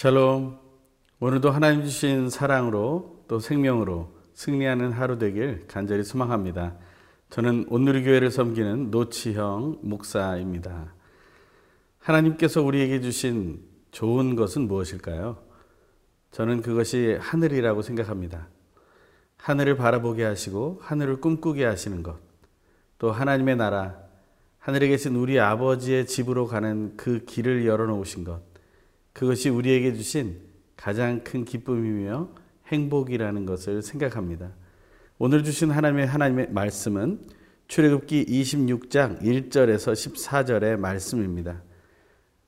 샬롬. 오늘도 하나님 주신 사랑으로 또 생명으로 승리하는 하루 되길 간절히 소망합니다. 저는 온누리교회를 섬기는 노치형 목사입니다. 하나님께서 우리에게 주신 좋은 것은 무엇일까요? 저는 그것이 하늘이라고 생각합니다. 하늘을 바라보게 하시고 하늘을 꿈꾸게 하시는 것, 또 하나님의 나라, 하늘에 계신 우리 아버지의 집으로 가는 그 길을 열어놓으신 것, 그것이 우리에게 주신 가장 큰 기쁨이며 행복이라는 것을 생각합니다. 오늘 주신 하나님의 하나님의 말씀은 출애굽기 26장 1절에서 14절의 말씀입니다.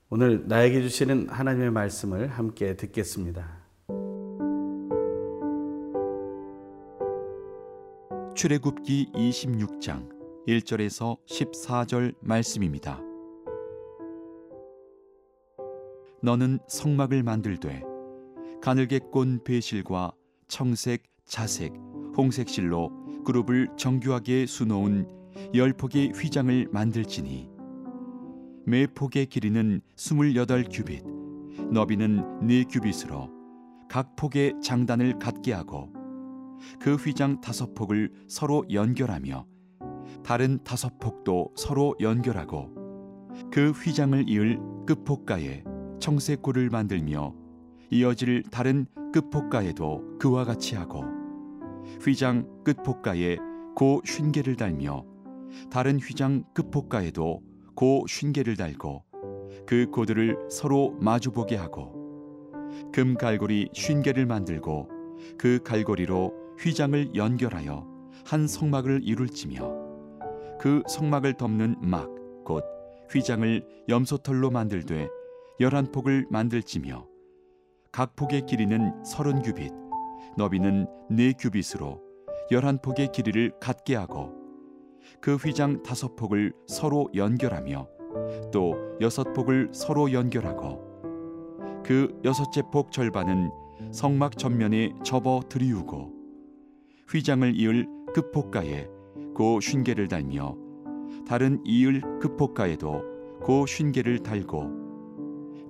오늘 나에게 주시는 하나님의 말씀을 함께 듣겠습니다. 출애굽기 26장 1절에서 14절 말씀입니다. 너는 성막을 만들되 가늘게 꼰 배실과 청색, 자색, 홍색 실로 그룹을 정교하게 수놓은 열 폭의 휘장을 만들지니 매 폭의 길이는 스물여덟 규빗, 너비는 네 규빗으로 각 폭의 장단을 갖게 하고 그 휘장 다섯 폭을 서로 연결하며 다른 다섯 폭도 서로 연결하고 그 휘장을 이을 끝폭가에 청색고를 만들며 이어질 다른 끝폭가에도 그와 같이 하고 휘장 끝폭가에 고 쉰개를 달며 다른 휘장 끝폭가에도 고 쉰개를 달고 그 고들을 서로 마주보게 하고 금 갈고리 쉰개를 만들고 그 갈고리로 휘장을 연결하여 한 성막을 이룰지며 그 성막을 덮는 막 곧 휘장을 염소털로 만들되 열한 폭을 만들지며 각 폭의 길이는 서른 규빗 너비는 네 규빗으로 열한 폭의 길이를 갖게 하고 그 휘장 다섯 폭을 서로 연결하며 또 여섯 폭을 서로 연결하고 그 여섯째 폭 절반은 성막 전면에 접어 들이우고 휘장을 이을 끝폭가에 고 쉰개를 달며 다른 이을 끝폭가에도 고 쉰개를 달고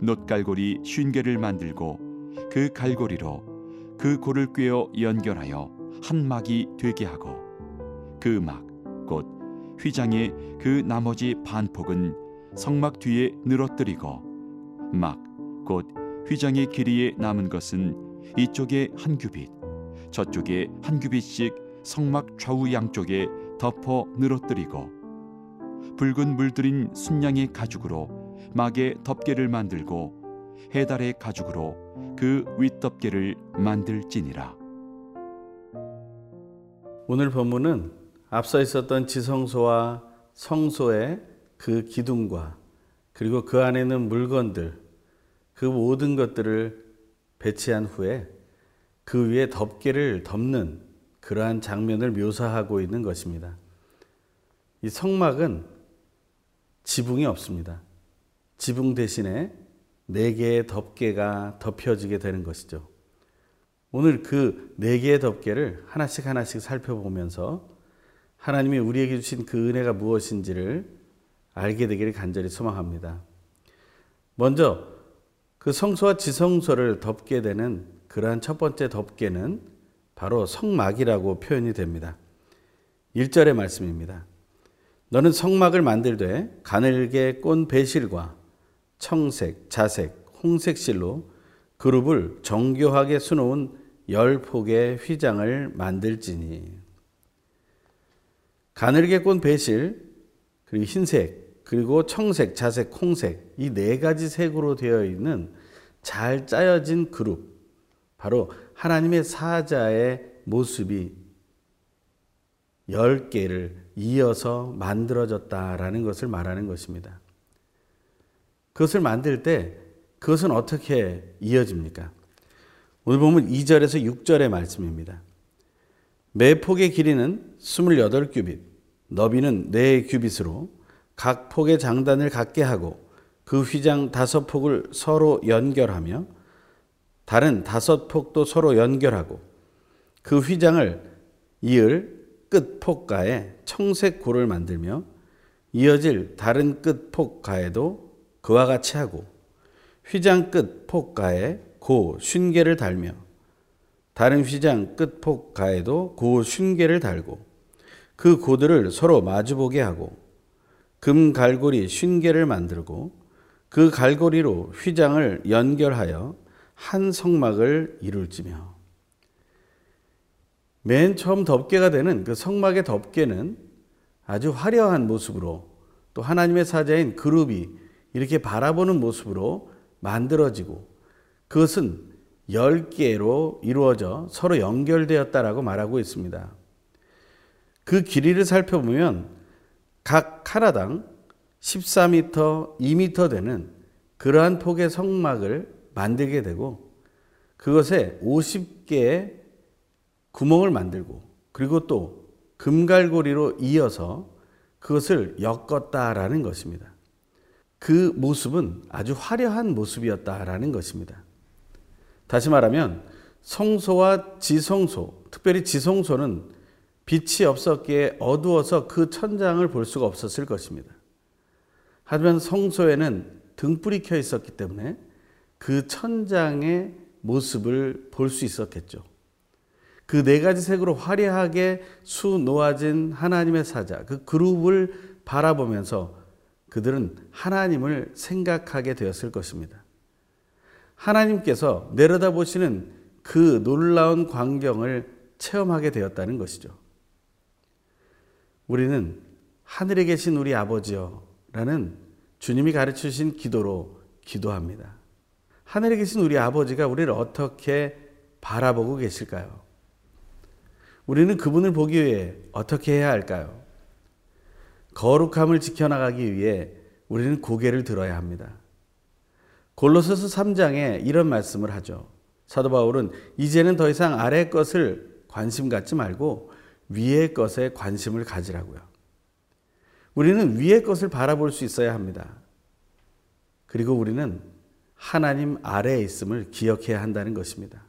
놋갈고리 쉰 개를 만들고 그 갈고리로 그 고를 꿰어 연결하여 한 막이 되게 하고 그 막 곧 휘장의 그 나머지 반폭은 성막 뒤에 늘어뜨리고 막 곧 휘장의 길이에 남은 것은 이쪽에 한 규빗 저쪽에 한 규빗씩 성막 좌우 양쪽에 덮어 늘어뜨리고 붉은 물들인 순양의 가죽으로 막의 덮개를 만들고 해달의 가죽으로 그 윗덮개를 만들지니라. 오늘 본문은 앞서 있었던 지성소와 성소의 그 기둥과 그리고 그 안에 있는 물건들 그 모든 것들을 배치한 후에 그 위에 덮개를 덮는 그러한 장면을 묘사하고 있는 것입니다. 이 성막은 지붕이 없습니다. 지붕 대신에 네 개의 덮개가 덮여지게 되는 것이죠. 오늘 그 네 개의 덮개를 하나씩 하나씩 살펴보면서 하나님이 우리에게 주신 그 은혜가 무엇인지를 알게 되기를 간절히 소망합니다. 먼저 그 성소와 지성소를 덮게 되는 그러한 첫 번째 덮개는 바로 성막이라고 표현이 됩니다. 1절의 말씀입니다. 너는 성막을 만들되 가늘게 꼰 배실과 청색, 자색, 홍색 실로 그룹을 정교하게 수놓은 열 폭의 휘장을 만들지니 가늘게 꼰 배실 그리고 흰색 그리고 청색, 자색, 홍색 이 네 가지 색으로 되어 있는 잘 짜여진 그룹 바로 하나님의 사자의 모습이 열 개를 이어서 만들어졌다라는 것을 말하는 것입니다. 그것을 만들 때 그것은 어떻게 이어집니까? 오늘 보면 2절에서 6절의 말씀입니다. 매 폭의 길이는 28규빗, 너비는 4규빗으로 각 폭의 장단을 갖게 하고 그 휘장 다섯 폭을 서로 연결하며 다른 다섯 폭도 서로 연결하고 그 휘장을 이을 끝 폭가에 청색 고를 만들며 이어질 다른 끝 폭가에도 그와 같이 하고 휘장 끝 폭가에 고 쉰개를 달며 다른 휘장 끝 폭 가에도 고 쉰개를 달고 그 고들을 서로 마주보게 하고 금 갈고리 쉰개를 만들고 그 갈고리로 휘장을 연결하여 한 성막을 이룰지며. 맨 처음 덮개가 되는 그 성막의 덮개는 아주 화려한 모습으로 또 하나님의 사자인 그룹이 이렇게 바라보는 모습으로 만들어지고 그것은 열 개로 이루어져 서로 연결되었다라고 말하고 있습니다. 그 길이를 살펴보면 각 하나당 14m, 2m 되는 그러한 폭의 성막을 만들게 되고 그것에 50개의 구멍을 만들고 그리고 또 금갈고리로 이어서 그것을 엮었다라는 것입니다. 그 모습은 아주 화려한 모습이었다라는 것입니다. 다시 말하면 성소와 지성소, 특별히 지성소는 빛이 없었기에 어두워서 그 천장을 볼 수가 없었을 것입니다. 하지만 성소에는 등불이 켜 있었기 때문에 그 천장의 모습을 볼 수 있었겠죠. 그 네 가지 색으로 화려하게 수 놓아진 하나님의 사자, 그 그룹을 바라보면서 그들은 하나님을 생각하게 되었을 것입니다. 하나님께서 내려다보시는 그 놀라운 광경을 체험하게 되었다는 것이죠. 우리는 하늘에 계신 우리 아버지여 라는 주님이 가르쳐 주신 기도로 기도합니다. 하늘에 계신 우리 아버지가 우리를 어떻게 바라보고 계실까요? 우리는 그분을 보기 위해 어떻게 해야 할까요? 거룩함을 지켜나가기 위해 우리는 고개를 들어야 합니다. 골로새서 3장에 이런 말씀을 하죠. 사도 바울은 이제는 더 이상 아래 것을 관심 갖지 말고 위의 것에 관심을 가지라고요. 우리는 위의 것을 바라볼 수 있어야 합니다. 그리고 우리는 하나님 아래에 있음을 기억해야 한다는 것입니다.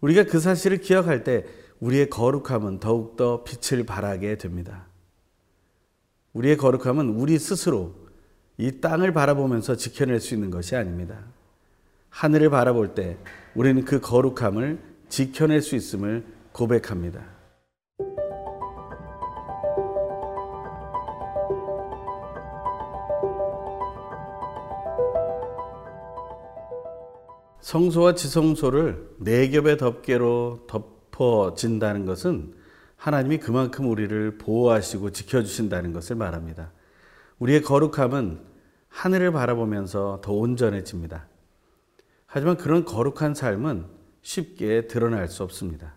우리가 그 사실을 기억할 때 우리의 거룩함은 더욱더 빛을 발하게 됩니다. 우리의 거룩함은 우리 스스로 이 땅을 바라보면서 지켜낼 수 있는 것이 아닙니다. 하늘을 바라볼 때 우리는 그 거룩함을 지켜낼 수 있음을 고백합니다. 성소와 지성소를 네 겹의 덮개로 덮어진다는 것은 하나님이 그만큼 우리를 보호하시고 지켜주신다는 것을 말합니다. 우리의 거룩함은 하늘을 바라보면서 더 온전해집니다. 하지만 그런 거룩한 삶은 쉽게 드러날 수 없습니다.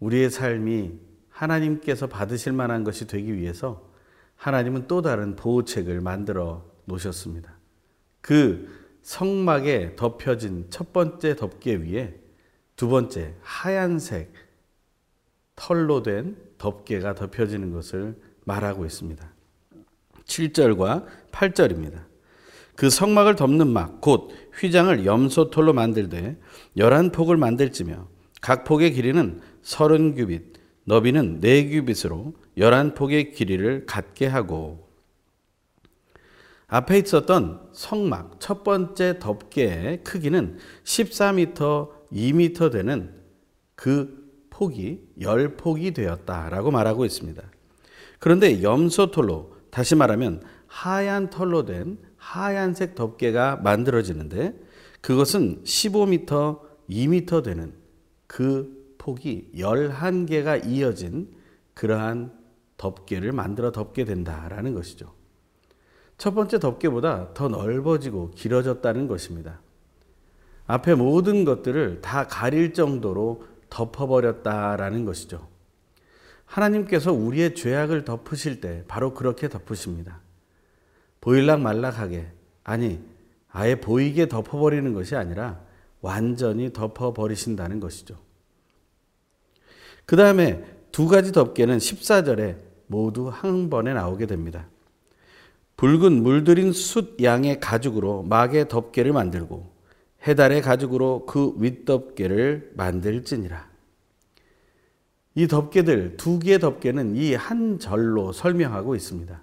우리의 삶이 하나님께서 받으실 만한 것이 되기 위해서 하나님은 또 다른 보호책을 만들어 놓으셨습니다. 그 성막에 덮여진 첫 번째 덮개 위에 두 번째 하얀색 털로 된 덮개가 덮여지는 것을 말하고 있습니다. 7절과 8절입니다. 그 성막을 덮는 막, 곧 휘장을 염소털로 만들되 열한 폭을 만들지며 각 폭의 길이는 서른 규빗, 너비는 네 규빗으로 열한 폭의 길이를 갖게 하고 앞에 있었던 성막 첫 번째 덮개의 크기는 14m, 2m 되는 그 폭이 10폭이 되었다라고 말하고 있습니다. 그런데 염소 털로 다시 말하면 하얀 털로 된 하얀색 덮개가 만들어지는데 그것은 15m, 2m 되는 그 폭이 11개가 이어진 그러한 덮개를 만들어 덮게 된다라는 것이죠. 첫 번째 덮개보다 더 넓어지고 길어졌다는 것입니다. 앞에 모든 것들을 다 가릴 정도로 덮어버렸다라는 것이죠. 하나님께서 우리의 죄악을 덮으실 때 바로 그렇게 덮으십니다. 보일락 말락하게, 아니, 아예 보이게 덮어버리는 것이 아니라 완전히 덮어버리신다는 것이죠. 그 다음에 두 가지 덮개는 14절에 모두 한 번에 나오게 됩니다. 붉은 물들인 숫 양의 가죽으로 막의 덮개를 만들고 해달의 가죽으로 그 윗덮개를 만들지니라. 이 덮개들 두 개의 덮개는 이 한 절로 설명하고 있습니다.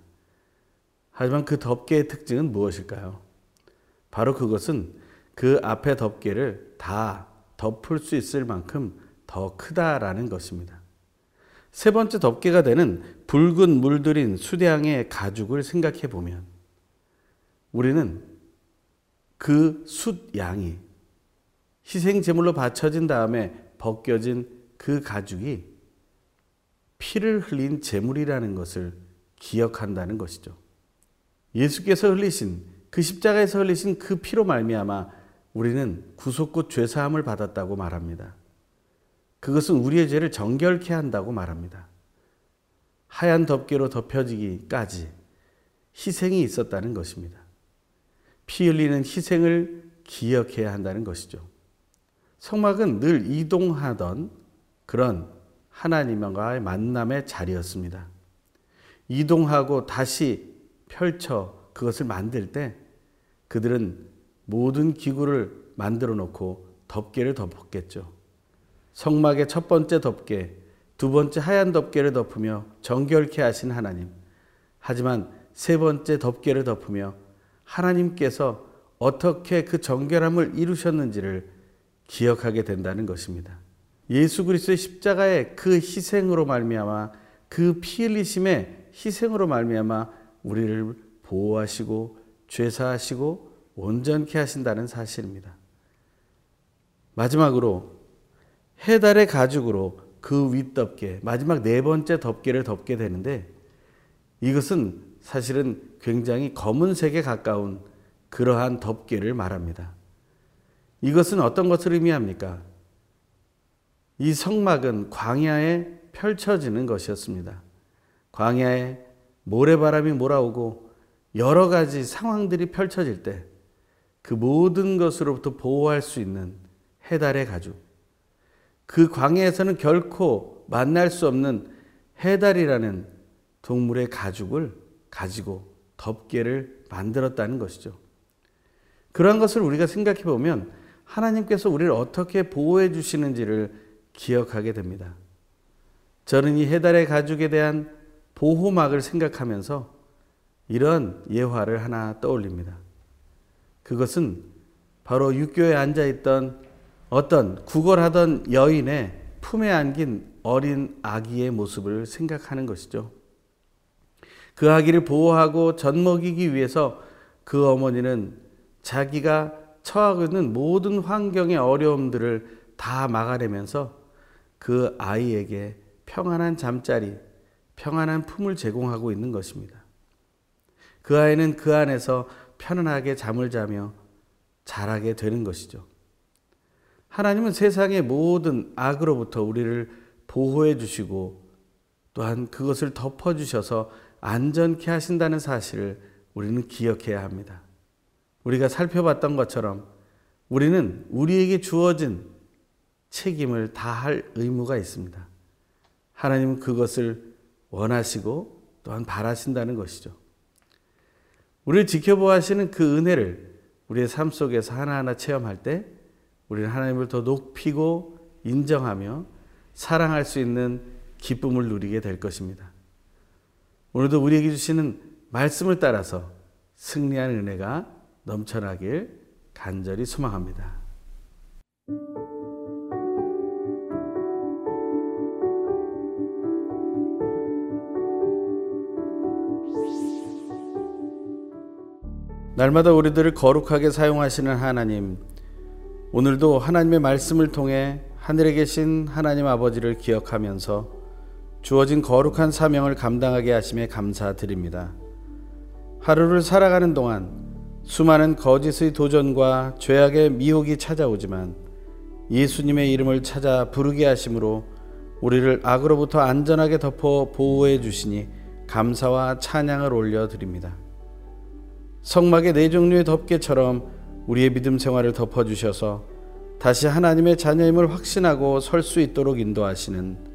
하지만 그 덮개의 특징은 무엇일까요? 바로 그것은 그 앞에 덮개를 다 덮을 수 있을 만큼 더 크다라는 것입니다. 세 번째 덮개가 되는 붉은 물들인 수량의 가죽을 생각해 보면 우리는 그 숫양이 희생 제물로 바쳐진 다음에 벗겨진 그 가죽이 피를 흘린 제물이라는 것을 기억한다는 것이죠. 예수께서 흘리신 그 십자가에서 흘리신 그 피로 말미암아 우리는 구속구 죄사함을 받았다고 말합니다. 그것은 우리의 죄를 정결케 한다고 말합니다. 하얀 덮개로 덮여지기까지 희생이 있었다는 것입니다. 피 흘리는 희생을 기억해야 한다는 것이죠. 성막은 늘 이동하던 그런 하나님과의 만남의 자리였습니다. 이동하고 다시 펼쳐 그것을 만들 때 그들은 모든 기구를 만들어 놓고 덮개를 덮었겠죠. 성막의 첫 번째 덮개, 두 번째 하얀 덮개를 덮으며 정결케 하신 하나님. 하지만 세 번째 덮개를 덮으며 하나님께서 어떻게 그 정결함을 이루셨는지를 기억하게 된다는 것입니다. 예수 그리스도의 십자가의 그 희생으로 말미암아 그 피 흘리심의 희생으로 말미암아 우리를 보호하시고 죄사하시고 온전케 하신다는 사실입니다. 마지막으로 해달의 가죽으로 그 윗덮개 마지막 네 번째 덮개를 덮게 되는데 이것은 사실은 굉장히 검은색에 가까운 그러한 덮개를 말합니다. 이것은 어떤 것을 의미합니까? 이 성막은 광야에 펼쳐지는 것이었습니다. 광야에 모래바람이 몰아오고 여러 가지 상황들이 펼쳐질 때 그 모든 것으로부터 보호할 수 있는 해달의 가죽. 그 광야에서는 결코 만날 수 없는 해달이라는 동물의 가죽을 가지고 덮개를 만들었다는 것이죠. 그러한 것을 우리가 생각해 보면 하나님께서 우리를 어떻게 보호해 주시는지를 기억하게 됩니다. 저는 이 해달의 가죽에 대한 보호막을 생각하면서 이런 예화를 하나 떠올립니다. 그것은 바로 육교에 앉아 있던 어떤 구걸하던 여인의 품에 안긴 어린 아기의 모습을 생각하는 것이죠. 그 아기를 보호하고 젖먹이기 위해서 그 어머니는 자기가 처하고 있는 모든 환경의 어려움들을 다 막아내면서 그 아이에게 평안한 잠자리, 평안한 품을 제공하고 있는 것입니다. 그 아이는 그 안에서 편안하게 잠을 자며 자라게 되는 것이죠. 하나님은 세상의 모든 악으로부터 우리를 보호해 주시고 또한 그것을 덮어 주셔서 안전케 하신다는 사실을 우리는 기억해야 합니다. 우리가 살펴봤던 것처럼 우리는 우리에게 주어진 책임을 다할 의무가 있습니다. 하나님은 그것을 원하시고 또한 바라신다는 것이죠. 우리를 지켜보시는 그 은혜를 우리의 삶 속에서 하나하나 체험할 때 우리는 하나님을 더 높이고 인정하며 사랑할 수 있는 기쁨을 누리게 될 것입니다. 오늘도 우리에게 주시는 말씀을 따라서 승리하는 은혜가 넘쳐나길 간절히 소망합니다. 날마다 우리들을 거룩하게 사용하시는 하나님, 오늘도 하나님의 말씀을 통해 하늘에 계신 하나님 아버지를 기억하면서 주어진 거룩한 사명을 감당하게 하심에 감사드립니다. 하루를 살아가는 동안 수많은 거짓의 도전과 죄악의 미혹이 찾아오지만 예수님의 이름을 찾아 부르게 하심으로 우리를 악으로부터 안전하게 덮어 보호해 주시니 감사와 찬양을 올려 드립니다. 성막의 네 종류의 덮개처럼 우리의 믿음 생활을 덮어 주셔서 다시 하나님의 자녀임을 확신하고 설 수 있도록 인도하시는